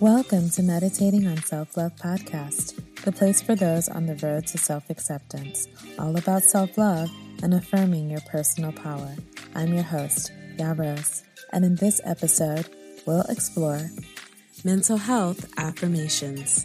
Welcome to Meditating on Self Love Podcast, the place for those on the road to self acceptance, all about self love and affirming your personal power. I'm your host, Ya Rose, and in this episode, we'll explore mental health affirmations.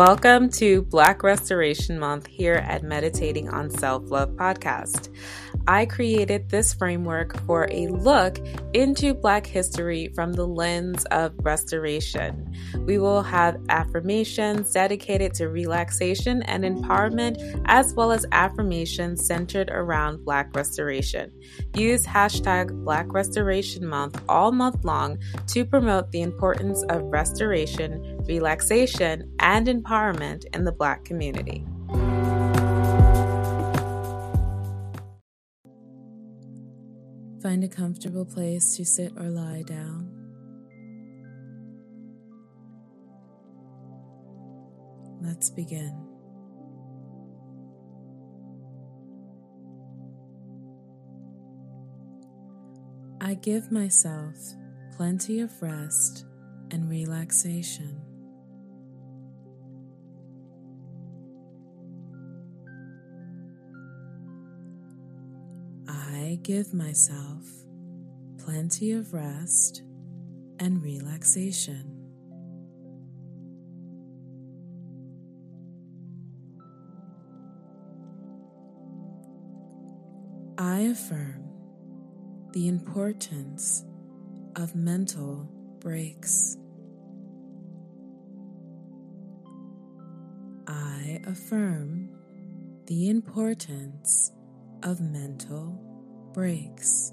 Welcome to Black Restoration Month here at Meditating on Self Love podcast. I created this framework for a look into Black history from the lens of restoration. We will have affirmations dedicated to relaxation and empowerment, as well as affirmations centered around Black restoration. Use hashtag Black Restoration Month all month long to promote the importance of restoration, relaxation, and empowerment in the Black community. Find a comfortable place to sit or lie down. Let's begin. I give myself plenty of rest and relaxation. I give myself plenty of rest and relaxation. I affirm the importance of mental breaks. I affirm the importance of mental breaks.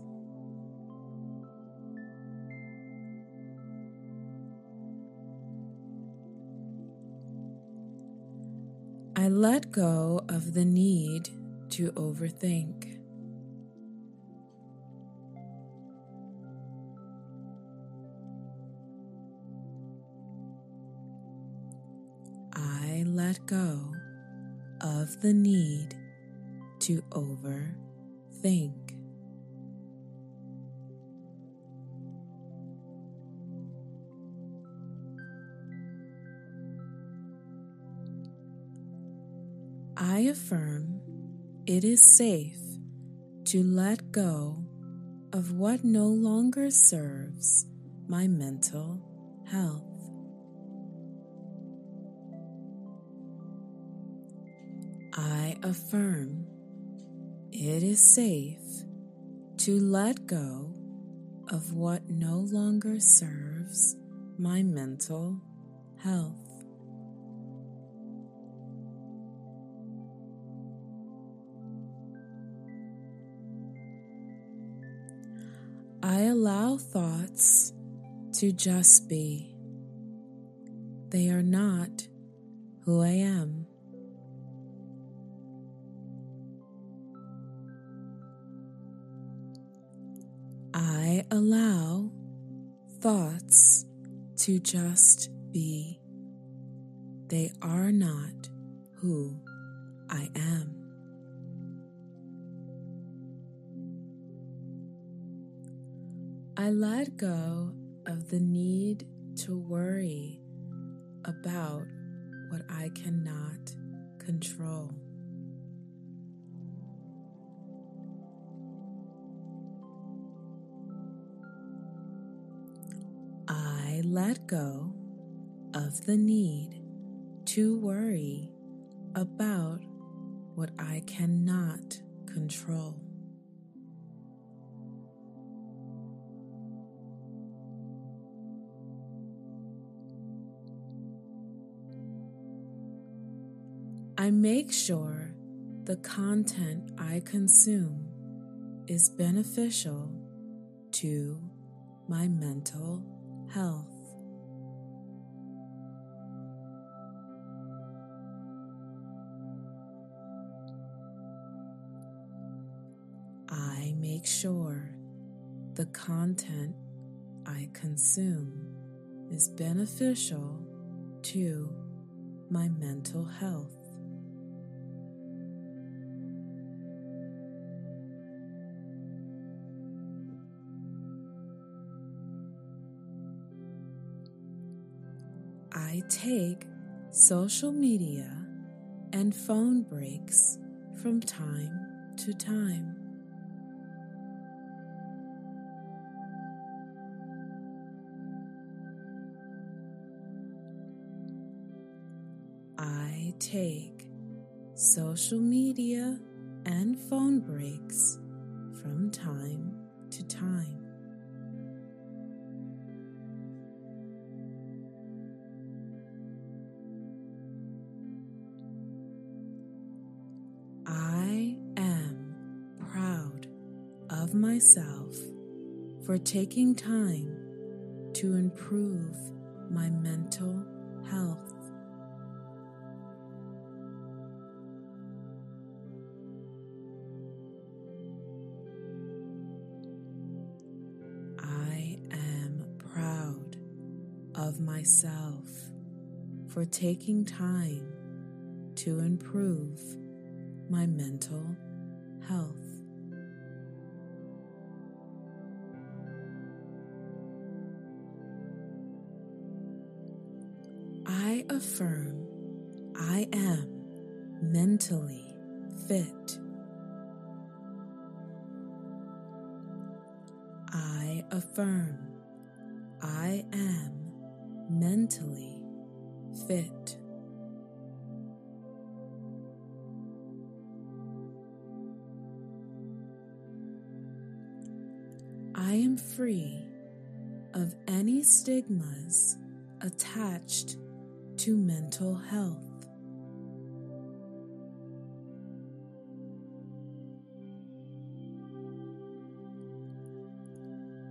I let go of the need to overthink. I let go of the need to overthink. I affirm it is safe to let go of what no longer serves my mental health. I affirm it is safe to let go of what no longer serves my mental health. I allow thoughts to just be. They are not who I am. I allow thoughts to just be. They are not who I am. I let go of the need to worry about what I cannot control. I let go of the need to worry about what I cannot control. I make sure the content I consume is beneficial to my mental health. I make sure the content I consume is beneficial to my mental health. I take social media and phone breaks from time to time. I take social media and phone breaks from time to time. Myself for taking time to improve my mental health. I am proud of myself for taking time to improve my mental health. Affirm I am mentally fit. I affirm I am mentally fit. I am free of any stigmas attached to mental health.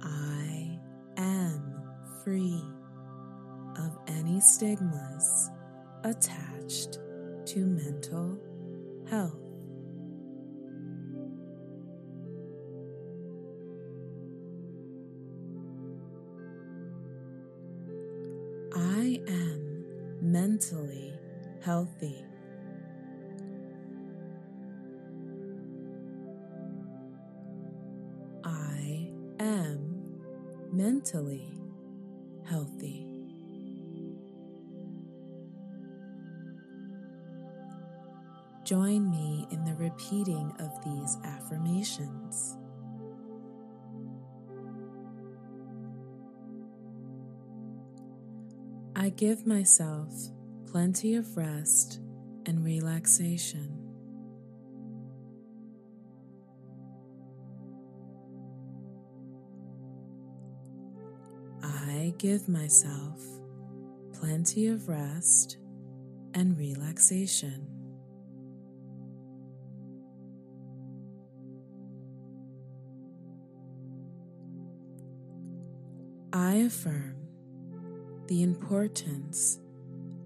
I am free of any stigmas attached to mental health. I am mentally healthy. I am mentally healthy. Join me in the repeating of these affirmations. I give myself plenty of rest and relaxation. I give myself plenty of rest and relaxation. I affirm the importance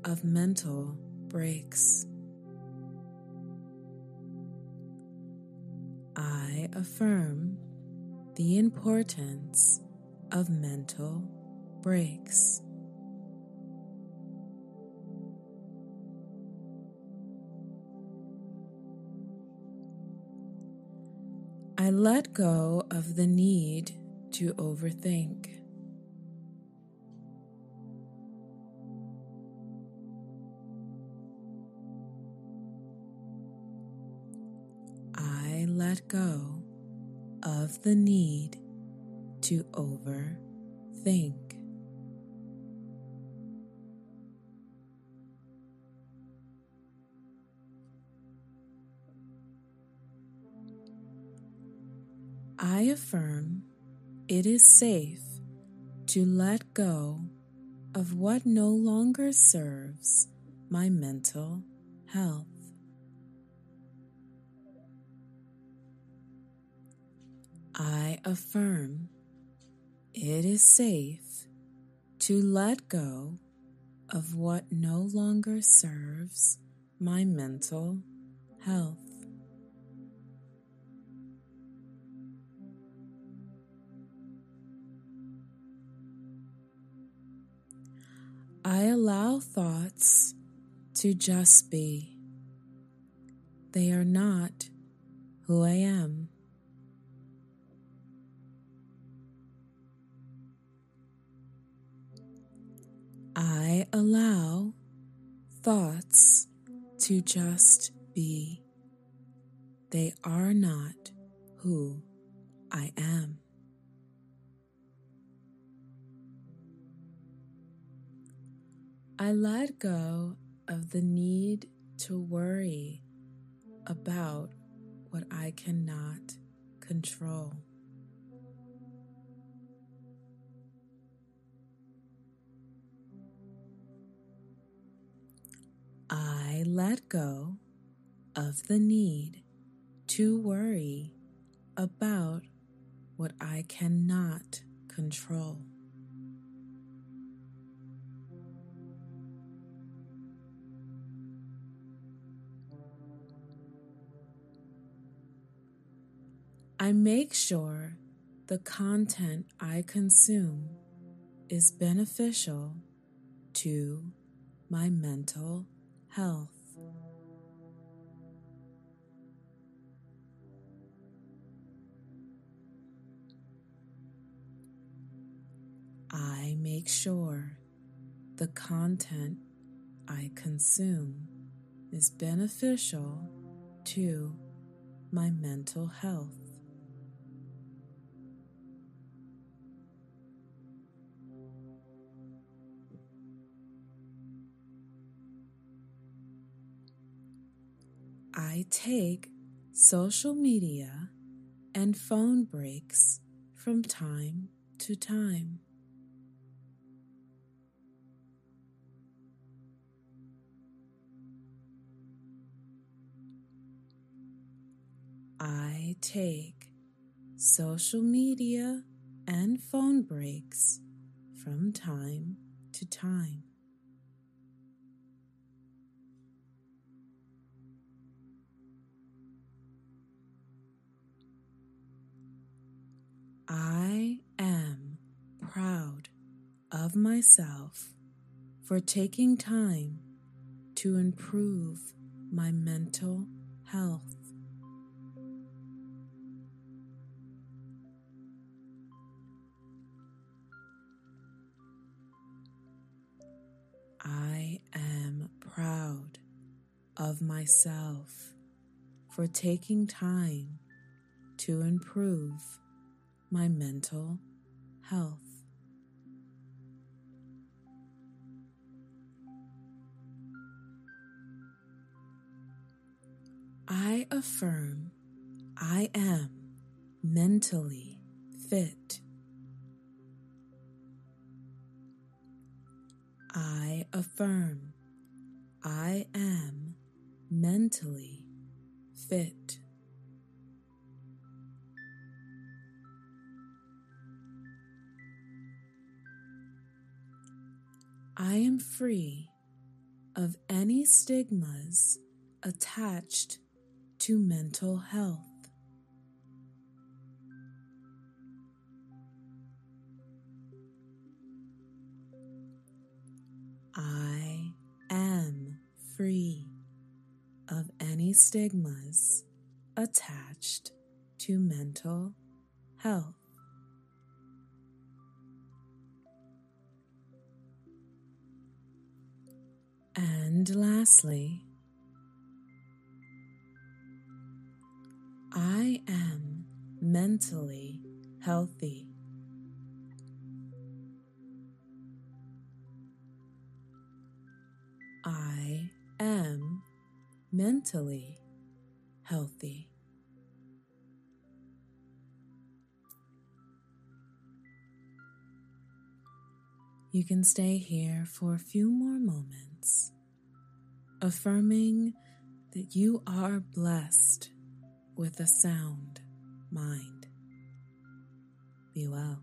of mental breaks. I affirm the importance of mental breaks. I let go of the need to overthink. Go of the need to overthink. I affirm it is safe to let go of what no longer serves my mental health. I affirm it is safe to let go of what no longer serves my mental health. I allow thoughts to just be. They are not who I am. I allow thoughts to just be. They are not who I am. I let go of the need to worry about what I cannot control. I let go of the need to worry about what I cannot control. I make sure the content I consume is beneficial to my mental health. I make sure the content I consume is beneficial to my mental health. I take social media and phone breaks from time to time. I take social media and phone breaks from time to time. I am proud of myself for taking time to improve my mental health. I am proud of myself for taking time to improve my mental health. I affirm I am mentally fit. I affirm I am mentally fit. I am free of any stigmas attached to mental health. I am free of any stigmas attached to mental health. And lastly, I am mentally healthy. I am mentally healthy. You can stay here for a few more moments, affirming that you are blessed with a sound mind. Be well.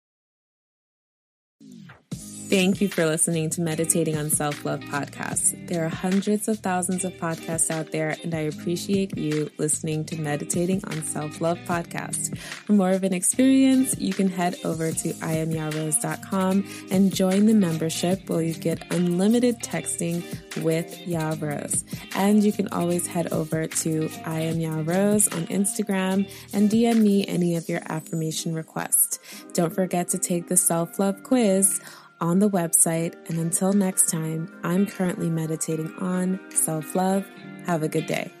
Thank you for listening to Meditating on Self Love podcasts. There are hundreds of thousands of podcasts out there, and I appreciate you listening to Meditating on Self Love podcast. For more of an experience, you can head over to iamyarose.com and join the membership where you get unlimited texting with Ya And you can always head over to I am Ya on Instagram and DM me any of your affirmation requests. Don't forget to take the self love quiz on the website. And until next time, I'm currently meditating on self love. Have a good day.